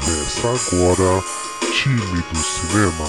Começa agora Time do Cinema.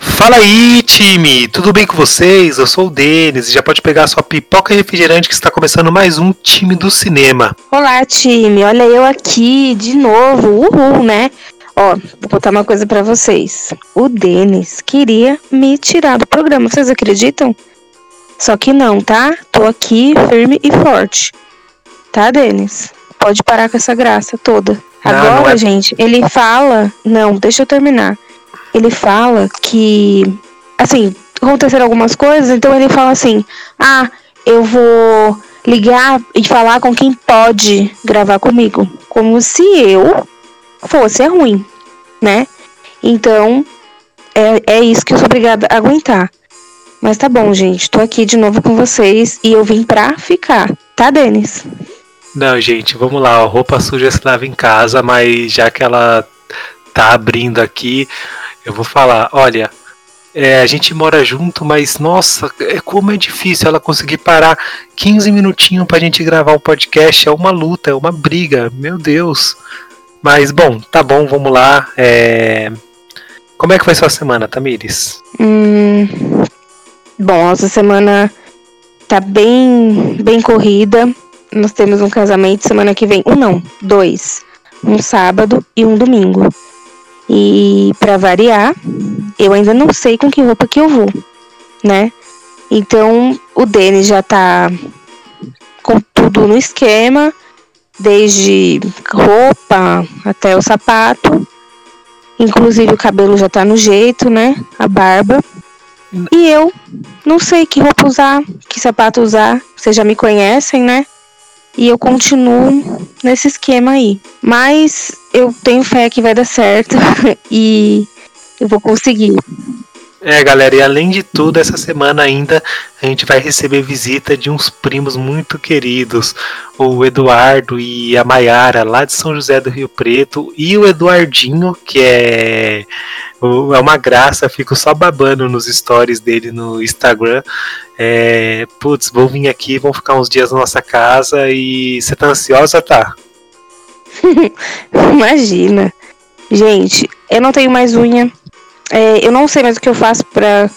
Fala aí, time! Tudo bem com vocês? Eu sou o Denis e já pode pegar sua pipoca e refrigerante que está começando mais um Time do Cinema. Olá, time! Olha eu aqui de novo, uhul, né? Ó, vou contar uma coisa para vocês. O Denis queria me tirar do programa, vocês acreditam? Só que não, tá? Tô aqui firme e forte. Tá, Denis? Pode parar com essa graça toda. Não, Agora, não é- gente, ele fala. Não, deixa eu terminar. Ele fala que. Assim, aconteceram algumas coisas, então ele fala assim: ah, eu vou ligar e falar com quem pode gravar comigo. Como se eu fosse ruim, né? Então, é, é isso que eu sou obrigada a aguentar. Mas tá bom, gente. Tô aqui de novo com vocês e eu vim pra ficar. Tá, Denis? Não, gente, vamos lá. ó, Roupa suja se lava em casa, mas já que ela tá abrindo aqui, eu vou falar. Olha, é, a gente mora junto, mas nossa, é como é difícil ela conseguir parar 15 minutinhos pra gente gravar o podcast. É uma luta, é uma briga, meu Deus. Mas bom, tá bom, vamos lá. É, Como é que foi sua semana, Tamires? Hum, bom, essa semana tá bem, bem corrida. Nós temos um casamento semana que vem. Um não, dois. Um sábado e um domingo. E pra variar, eu ainda não sei com que roupa que eu vou, né? Então o Denis já tá com tudo no esquema, desde roupa até o sapato. Inclusive o cabelo já tá no jeito, né? A barba. E eu não sei que roupa usar, que sapato usar. Vocês já me conhecem, né? E eu continuo nesse esquema aí. Mas eu tenho fé que vai dar certo e eu vou conseguir. É, galera, e além de tudo, essa semana ainda a gente vai receber visita de uns primos muito queridos, o Eduardo e a Maiara, lá de São José do Rio Preto, e o Eduardinho, que é, é uma graça, fico só babando nos stories dele no Instagram. É, putz, vão vir aqui, vão ficar uns dias na nossa casa e você tá ansiosa, tá? Imagina. Gente, eu não tenho mais unha. É, eu não sei mais o que eu faço pra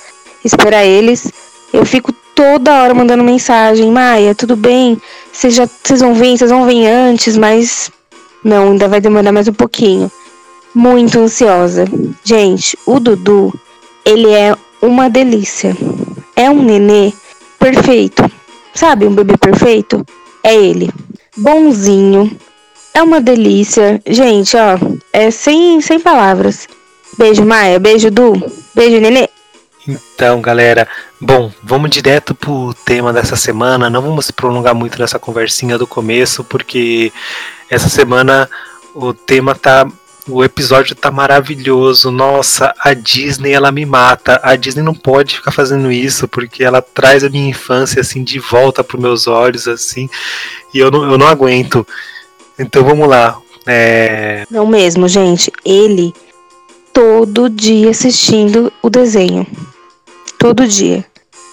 esperar eles. Eu fico toda hora mandando mensagem. Maia, tudo bem? Vocês já- vocês vão vir, vocês vão vir antes, mas não, ainda vai demorar mais um pouquinho. Muito ansiosa. Gente, o Dudu, ele é uma delícia. É um nenê perfeito. Sabe, um bebê perfeito? É ele. Bonzinho, é uma delícia. Gente, ó, é sem, sem palavras. Beijo, Maia. Beijo, Du. Beijo, Nenê. Então, galera, bom, vamos direto pro tema dessa semana. Não vamos se prolongar muito nessa conversinha do começo, porque essa semana o tema tá. O episódio tá maravilhoso. Nossa, a Disney ela me mata. A Disney não pode ficar fazendo isso, porque ela traz a minha infância assim de volta pros meus olhos, assim, e eu não, eu não aguento. Então vamos lá. É, Não mesmo, gente. Ele todo dia assistindo o desenho. Todo dia.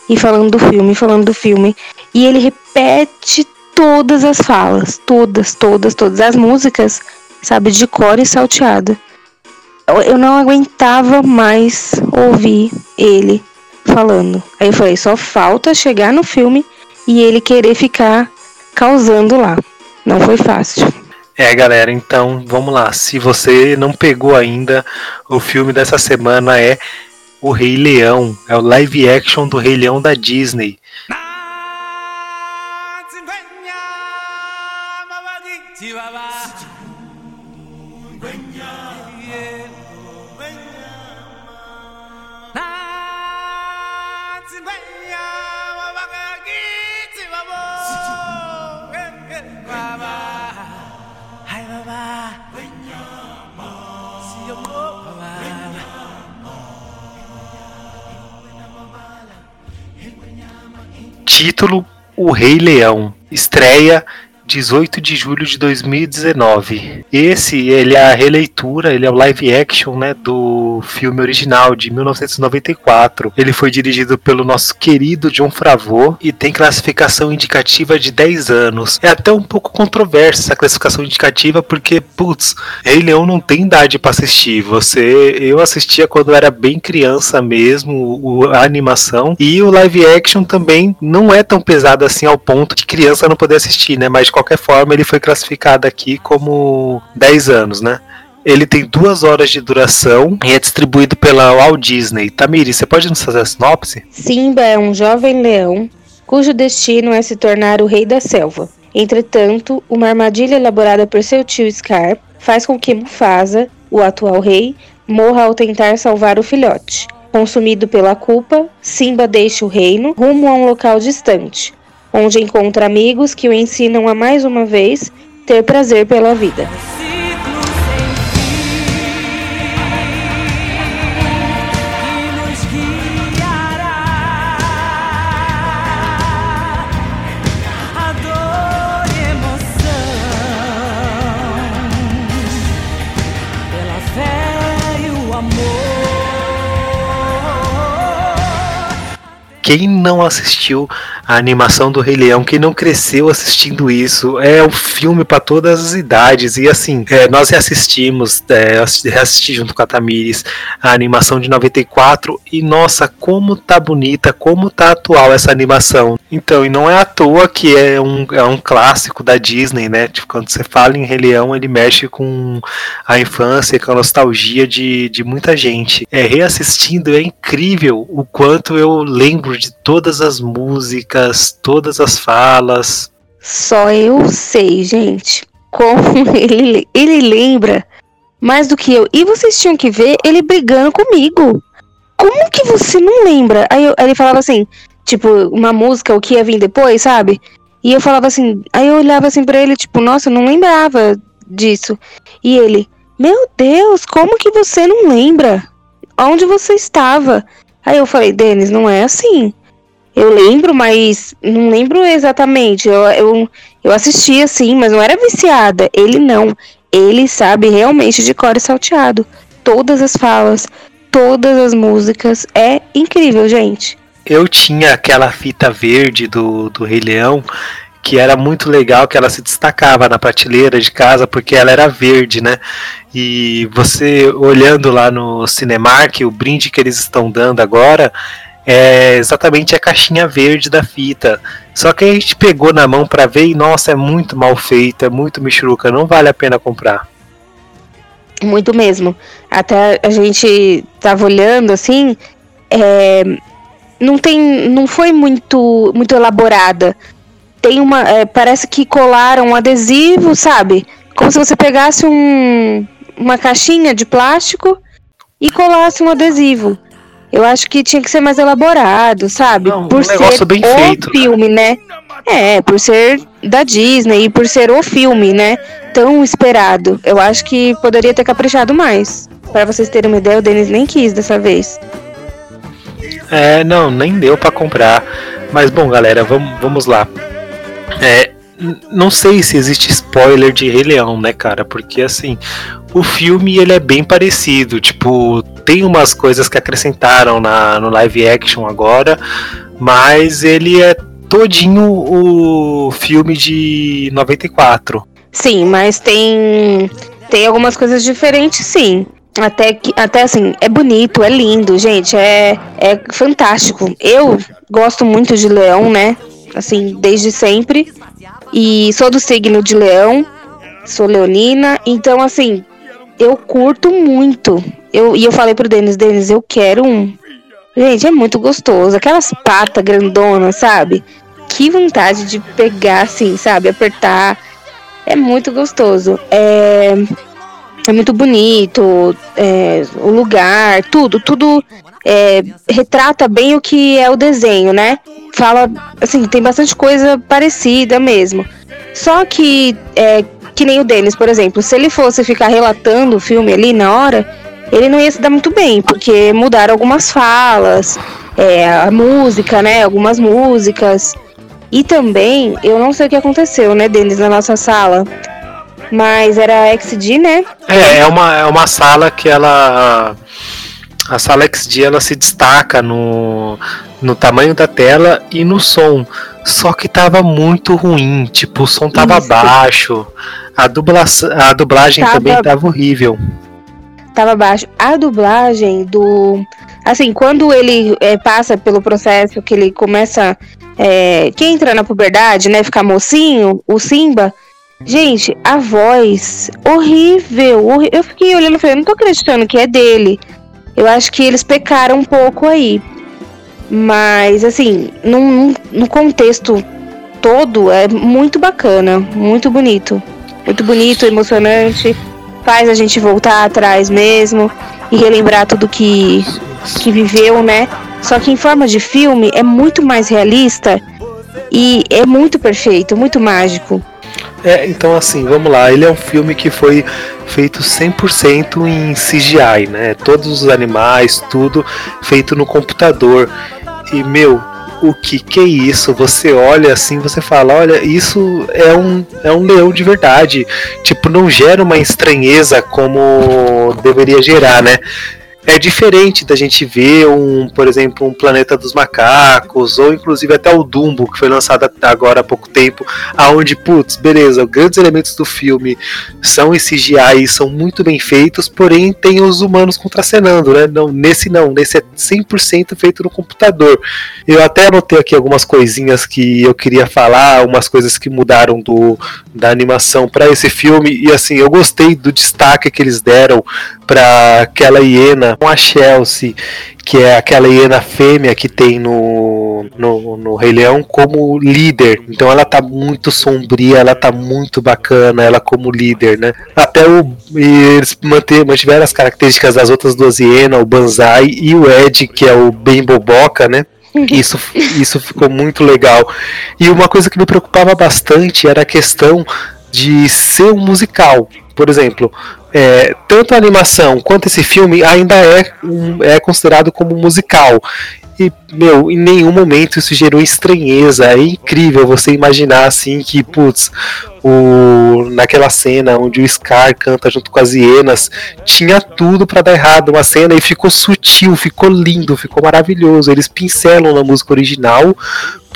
E falando do filme, falando do filme. E ele repete todas as falas. Todas, todas, todas. As músicas, sabe, de cor e salteado. Eu- não aguentava mais ouvir ele falando. Aí eu falei, só falta chegar no filme e ele querer ficar causando lá. Não foi fácil. É, galera, então vamos lá. Se você não pegou ainda, o filme dessa semana é O Rei Leão. É o live action do Rei Leão da Disney. Título: O Rei Leão. Estreia 18 de julho de 2019. Esse, ele é a releitura, ele é o live action, né, do filme original de 1994. Ele foi dirigido pelo nosso querido John Favreau e tem classificação indicativa de 10 anos. É até um pouco controversa essa classificação indicativa porque, putz, Rei Leão não tem idade para assistir. Você, eu assistia quando era bem criança mesmo, o, a animação e o live action também não é tão pesado assim ao ponto de criança não poder assistir, né? Mas qualquer forma, ele foi classificado aqui como 10 anos, né? Ele tem duas horas de duração e é distribuído pela Walt Disney. Tamiri, você pode nos fazer a sinopse? Simba é um jovem leão cujo destino é se tornar o rei da selva. Entretanto, uma armadilha elaborada por seu tio Scar faz com que Mufasa, o atual rei, morra ao tentar salvar o filhote. Consumido pela culpa, Simba deixa o reino rumo a um local distante, onde encontra amigos que o ensinam a mais uma vez ter prazer pela vida. Quem não assistiu a animação do Rei Leão, quem não cresceu assistindo isso, é um filme para todas as idades. E assim, é, nós reassistimos, é, junto com a Tamires a animação de 94 e nossa, como tá bonita, como tá atual essa animação. Então, e não é à toa que é um, é um clássico da Disney, né? Tipo, quando você fala em Rei Leão, ele mexe com a infância, com a nostalgia de, de muita gente. É, reassistindo é incrível o quanto eu lembro de todas as músicas, todas as falas. Só eu sei, gente, como ele, ele lembra mais do que eu. E vocês tinham que ver ele brigando comigo. Como que você não lembra? Aí, eu, aí ele falava assim, tipo, uma música, o que ia vir depois, sabe? E eu falava assim, aí eu olhava assim pra ele, tipo, nossa, eu não lembrava disso. E ele, meu Deus, como que você não lembra? Onde você estava? Aí eu falei, Denis, não é assim. Eu lembro, mas não lembro exatamente. Eu, eu, eu assisti assim, mas não era viciada. Ele não. Ele sabe realmente de cor e salteado. Todas as falas, todas as músicas. É incrível, gente. Eu tinha aquela fita verde do, do Rei Leão que era muito legal, que ela se destacava na prateleira de casa porque ela era verde, né? E você olhando lá no Cinemark, o brinde que eles estão dando agora é exatamente a caixinha verde da fita. Só que a gente pegou na mão para ver e nossa, é muito mal feita, é muito michuruca, não vale a pena comprar. Muito mesmo. Até a gente tava olhando assim, é, não tem, não foi muito, muito elaborada tem uma. É, parece que colaram um adesivo, sabe? Como se você pegasse um, uma caixinha de plástico e colasse um adesivo. Eu acho que tinha que ser mais elaborado, sabe? Não, por um ser bem o feito, né? filme, né? É, por ser da Disney e por ser o filme, né? Tão esperado. Eu acho que poderia ter caprichado mais. Para vocês terem uma ideia, o Denis nem quis dessa vez. É, não, nem deu para comprar. Mas bom, galera, vamos, vamos lá. É, não sei se existe spoiler de Rei Leão, né, cara? Porque assim, o filme ele é bem parecido. Tipo, tem umas coisas que acrescentaram na, no live action agora, mas ele é todinho o filme de 94. Sim, mas tem tem algumas coisas diferentes, sim. Até que, até assim, é bonito, é lindo, gente, é, é fantástico. Eu gosto muito de Leão, né? Assim, desde sempre. E sou do signo de leão, sou leonina, então assim, eu curto muito. Eu, e eu falei pro Denis, Denis, eu quero um. Gente, é muito gostoso. Aquelas patas grandonas, sabe? Que vontade de pegar, assim, sabe? Apertar. É muito gostoso. É, é muito bonito. É, o lugar, tudo, tudo é, retrata bem o que é o desenho, né? Fala, assim, tem bastante coisa parecida mesmo. Só que, é, que nem o Denis, por exemplo, se ele fosse ficar relatando o filme ali na hora, ele não ia se dar muito bem, porque mudaram algumas falas, é, a música, né, algumas músicas. E também, eu não sei o que aconteceu, né, Denis, na nossa sala. Mas era XD, né? É, é uma, é uma sala que ela. A sala XD ela se destaca no, no tamanho da tela e no som. Só que tava muito ruim. Tipo, o som tava Isso. baixo. A, dubla, a dublagem tava, também tava horrível. Tava baixo. A dublagem do. Assim, quando ele é, passa pelo processo que ele começa. É, que entra na puberdade, né? Ficar mocinho, o Simba Gente, a voz horrível, Eu fiquei olhando e falei, não tô acreditando que é dele. Eu acho que eles pecaram um pouco aí. Mas, assim, num, no contexto todo, é muito bacana, muito bonito. Muito bonito, emocionante. Faz a gente voltar atrás mesmo e relembrar tudo que, que viveu, né? Só que em forma de filme é muito mais realista e é muito perfeito, muito mágico. É, então assim, vamos lá. Ele é um filme que foi feito 100% em CGI, né? Todos os animais, tudo feito no computador. E meu, o que que é isso? Você olha assim, você fala, olha, isso é um, é um leão de verdade. Tipo, não gera uma estranheza como deveria gerar, né? É diferente da gente ver um, por exemplo, um Planeta dos Macacos, ou inclusive até o Dumbo, que foi lançado agora há pouco tempo, aonde, putz, beleza, grandes elementos do filme são em CGI e são muito bem feitos, porém tem os humanos contracenando, né? Não, nesse não, nesse é 100% feito no computador. Eu até anotei aqui algumas coisinhas que eu queria falar, umas coisas que mudaram do, da animação para esse filme, e assim, eu gostei do destaque que eles deram para aquela hiena com a Chelsea, que é aquela hiena fêmea que tem no, no, no Rei Leão, como líder. Então ela tá muito sombria, ela tá muito bacana, ela como líder, né? Até o. eles manter, mantiveram as características das outras duas hienas, o Banzai e o Ed, que é o bem boboca, né? Isso, isso ficou muito legal. E uma coisa que me preocupava bastante era a questão de ser um musical. Por exemplo, é, tanto a animação quanto esse filme ainda é, um, é considerado como musical. E, meu, em nenhum momento isso gerou estranheza. É incrível você imaginar assim que, putz, o, naquela cena onde o Scar canta junto com as hienas, tinha tudo para dar errado uma cena e ficou sutil, ficou lindo, ficou maravilhoso. Eles pincelam na música original,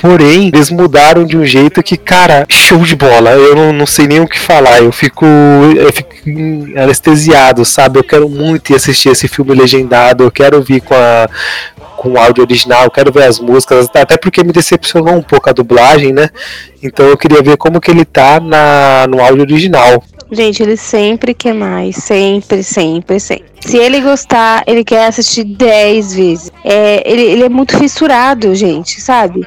Porém, eles mudaram de um jeito que, cara, show de bola. Eu não, não sei nem o que falar. Eu fico, eu fico anestesiado, sabe? Eu quero muito ir assistir esse filme legendado. Eu quero vir com a com o áudio original, quero ver as músicas, até porque me decepcionou um pouco a dublagem, né? Então eu queria ver como que ele tá na, no áudio original. Gente, ele sempre quer mais, sempre, sempre, sempre. Se ele gostar, ele quer assistir 10 vezes. É, ele, ele é muito fissurado, gente, sabe?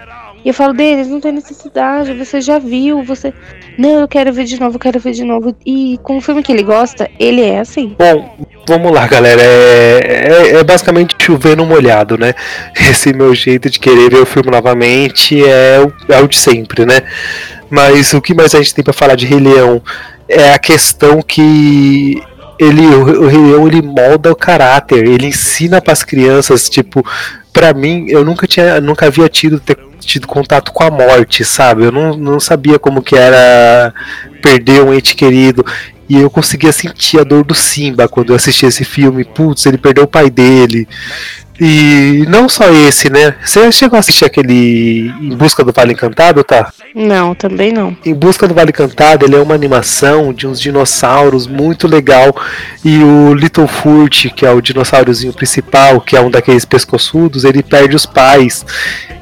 E eu falo, deles, não tem necessidade, você já viu, você. Não, eu quero ver de novo, eu quero ver de novo. E com o filme que ele gosta, ele é assim. Bom, vamos lá, galera. É, é, é basicamente chover no molhado, né? Esse meu jeito de querer ver o filme novamente é o, é o de sempre, né? Mas o que mais a gente tem para falar de Rei Leão é a questão que ele, o, o Rei Leão ele molda o caráter, ele ensina para as crianças, tipo, para mim, eu nunca tinha, nunca havia tido ter tido contato com a morte, sabe? Eu não, não sabia como que era perder um ente querido. E eu conseguia sentir a dor do Simba quando eu assisti esse filme. Putz, ele perdeu o pai dele. E não só esse, né? Você chegou a assistir aquele Em Busca do Vale Encantado, tá? Não, também não. Em Busca do Vale Encantado, ele é uma animação de uns dinossauros muito legal. E o Littlefoot, que é o dinossaurozinho principal, que é um daqueles pescoçudos, ele perde os pais.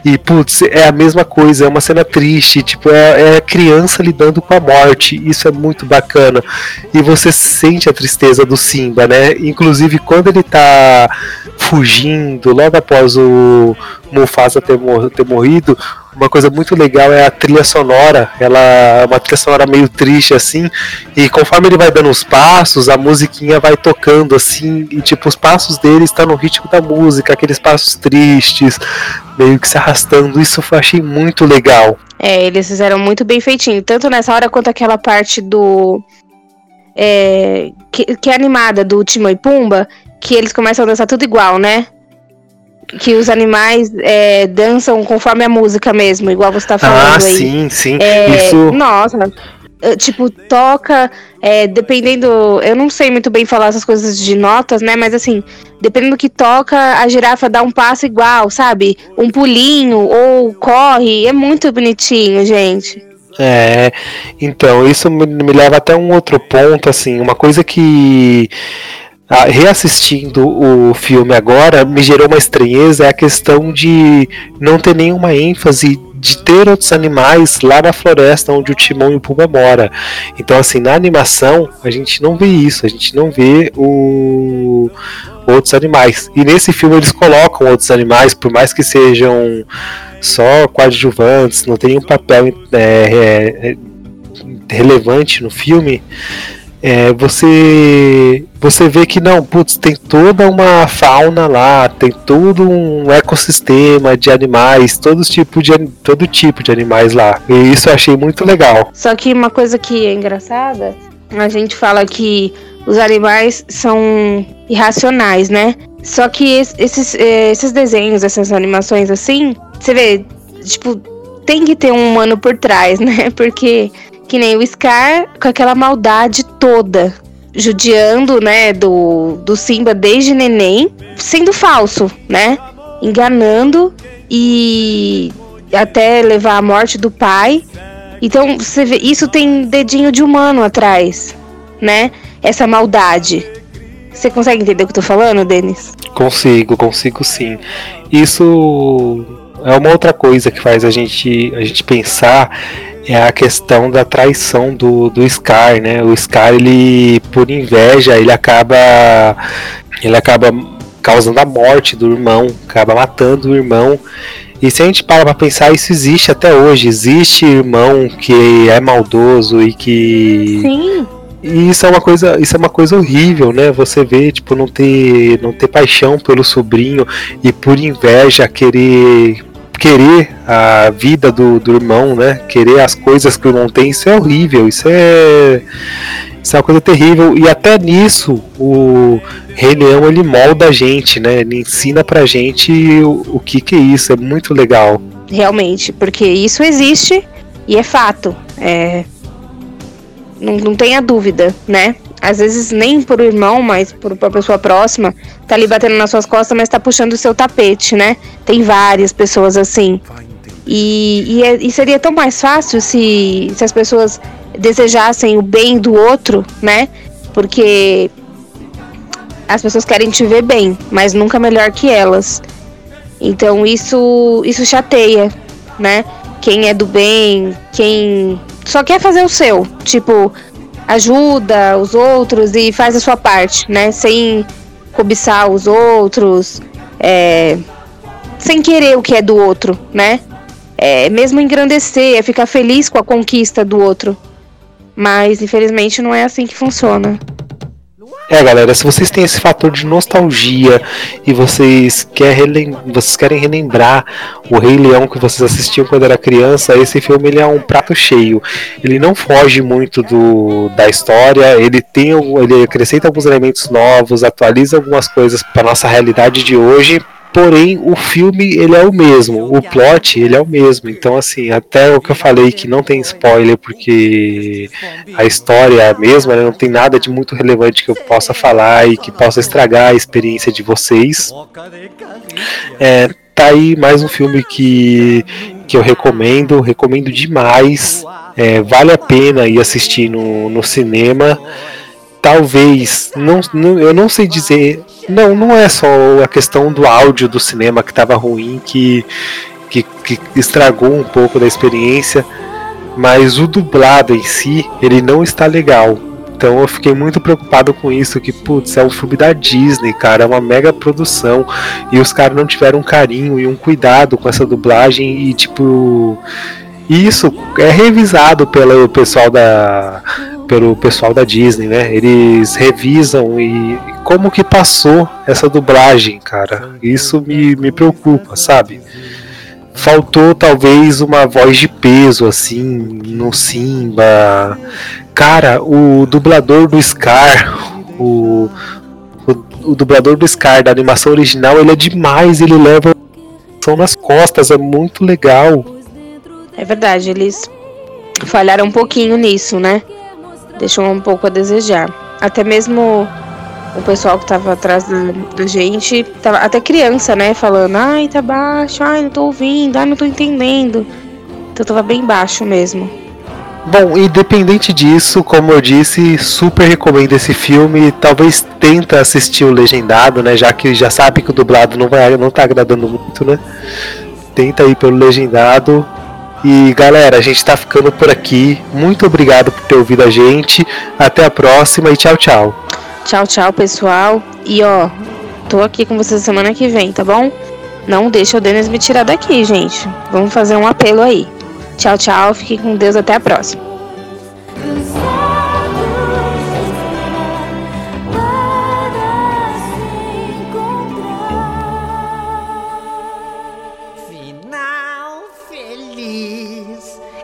E, putz, é a mesma coisa, é uma cena triste, tipo, é, é a criança lidando com a morte. Isso é muito bacana. E você sente a tristeza do Simba, né? Inclusive, quando ele tá fugindo, logo após o Mufasa ter, mor ter morrido, uma coisa muito legal é a trilha sonora. Ela é uma trilha sonora meio triste assim, e conforme ele vai dando os passos, a musiquinha vai tocando assim, e tipo os passos dele estão no ritmo da música, aqueles passos tristes, meio que se arrastando. Isso eu achei muito legal. É, eles fizeram muito bem feitinho, tanto nessa hora quanto aquela parte do é, que, que é animada do Timão e Pumba, que eles começam a dançar tudo igual, né? Que os animais é, dançam conforme a música mesmo, igual você tá falando ah, aí. sim, sim. É, Isso. Nossa, tipo, toca, é, dependendo. Eu não sei muito bem falar essas coisas de notas, né? Mas assim, dependendo do que toca, a girafa dá um passo igual, sabe? Um pulinho ou corre. É muito bonitinho, gente. É, então, isso me, me leva até um outro ponto, assim, uma coisa que ah, reassistindo o filme agora me gerou uma estranheza é a questão de não ter nenhuma ênfase de ter outros animais lá na floresta onde o Timão e o Pumba mora. Então, assim, na animação a gente não vê isso, a gente não vê o outros animais. E nesse filme eles colocam outros animais, por mais que sejam só coadjuvantes, não tenham um papel é, é, relevante no filme é, você você vê que não, putz, tem toda uma fauna lá, tem todo um ecossistema de animais, todo tipo de todo tipo de animais lá. E isso eu achei muito legal. Só que uma coisa que é engraçada, a gente fala que os animais são irracionais, né? Só que esses, é, esses desenhos, essas animações assim, você vê, tipo, tem que ter um humano por trás, né? Porque que nem o Scar com aquela maldade toda, judiando, né, do, do Simba desde neném, sendo falso, né? Enganando e até levar à morte do pai. Então, você vê, isso tem dedinho de humano atrás, né? Essa maldade. Você consegue entender o que eu tô falando, Denis? Consigo, consigo sim. Isso é uma outra coisa que faz a gente, a gente pensar é a questão da traição do, do Scar, né? O Scar, ele, por inveja, ele acaba. Ele acaba causando a morte do irmão, acaba matando o irmão. E se a gente para pra pensar, isso existe até hoje. Existe irmão que é maldoso e que. Sim. E isso é uma coisa, isso é uma coisa horrível, né? Você vê, tipo, não ter, não ter paixão pelo sobrinho e por inveja querer querer a vida do, do irmão, né? Querer as coisas que o irmão tem, isso é horrível, isso é. Isso é uma coisa terrível. E até nisso o Rei Leão ele molda a gente, né? Ele ensina pra gente o, o que, que é isso. É muito legal. Realmente, porque isso existe e é fato. É... Não, não tenha dúvida, né? Às vezes nem por irmão, mas por uma pessoa próxima, tá ali batendo nas suas costas, mas tá puxando o seu tapete, né? Tem várias pessoas assim. E, e, é, e, seria tão mais fácil se, se as pessoas desejassem o bem do outro, né? Porque as pessoas querem te ver bem, mas nunca melhor que elas. Então isso isso chateia, né? Quem é do bem, quem só quer fazer o seu. Tipo, ajuda os outros e faz a sua parte, né? Sem cobiçar os outros, é, sem querer o que é do outro, né? É mesmo engrandecer, é ficar feliz com a conquista do outro. Mas infelizmente não é assim que funciona. É, galera, se vocês têm esse fator de nostalgia e vocês, quer vocês querem relembrar o Rei Leão que vocês assistiam quando era criança, esse filme ele é um prato cheio. Ele não foge muito do, da história, ele tem ele acrescenta alguns elementos novos, atualiza algumas coisas para nossa realidade de hoje, porém o filme ele é o mesmo, o plot ele é o mesmo. Então assim, até o que eu falei que não tem spoiler porque a história é a mesma, né? não tem nada de muito relevante que eu possa falar e que possa estragar a experiência de vocês. É, tá aí mais um filme que que eu recomendo, recomendo demais. É, vale a pena ir assistir no, no cinema talvez, não, não, eu não sei dizer. Não, não é só a questão do áudio do cinema que estava ruim que, que, que estragou um pouco da experiência, mas o dublado em si, ele não está legal. Então eu fiquei muito preocupado com isso, que putz, é um filme da Disney, cara, é uma mega produção e os caras não tiveram um carinho e um cuidado com essa dublagem e tipo isso é revisado pelo pessoal da pelo pessoal da Disney, né? Eles revisam e como que passou essa dublagem, cara. Isso me, me preocupa, sabe? Faltou talvez uma voz de peso assim no Simba. Cara, o dublador do Scar, o, o o dublador do Scar da animação original, ele é demais, ele leva nas costas, é muito legal. É verdade, eles falharam um pouquinho nisso, né? Deixou um pouco a desejar. Até mesmo o pessoal que tava atrás da, da gente, tava, até criança, né? Falando, ai, tá baixo, ai, não tô ouvindo, ai, não tô entendendo. Então tava bem baixo mesmo. Bom, independente disso, como eu disse, super recomendo esse filme. Talvez tenta assistir o legendado, né? Já que já sabe que o dublado não vai, não tá agradando muito, né? Tenta ir pelo legendado. E galera, a gente tá ficando por aqui. Muito obrigado por ter ouvido a gente. Até a próxima e tchau, tchau. Tchau, tchau, pessoal. E ó, tô aqui com vocês semana que vem, tá bom? Não deixa o Denis me tirar daqui, gente. Vamos fazer um apelo aí. Tchau, tchau. Fique com Deus. Até a próxima.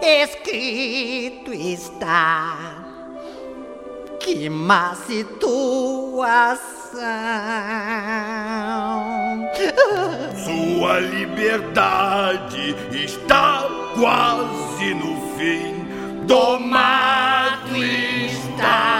escrito está. Que má situação! Sua liberdade está quase no fim. Domado está.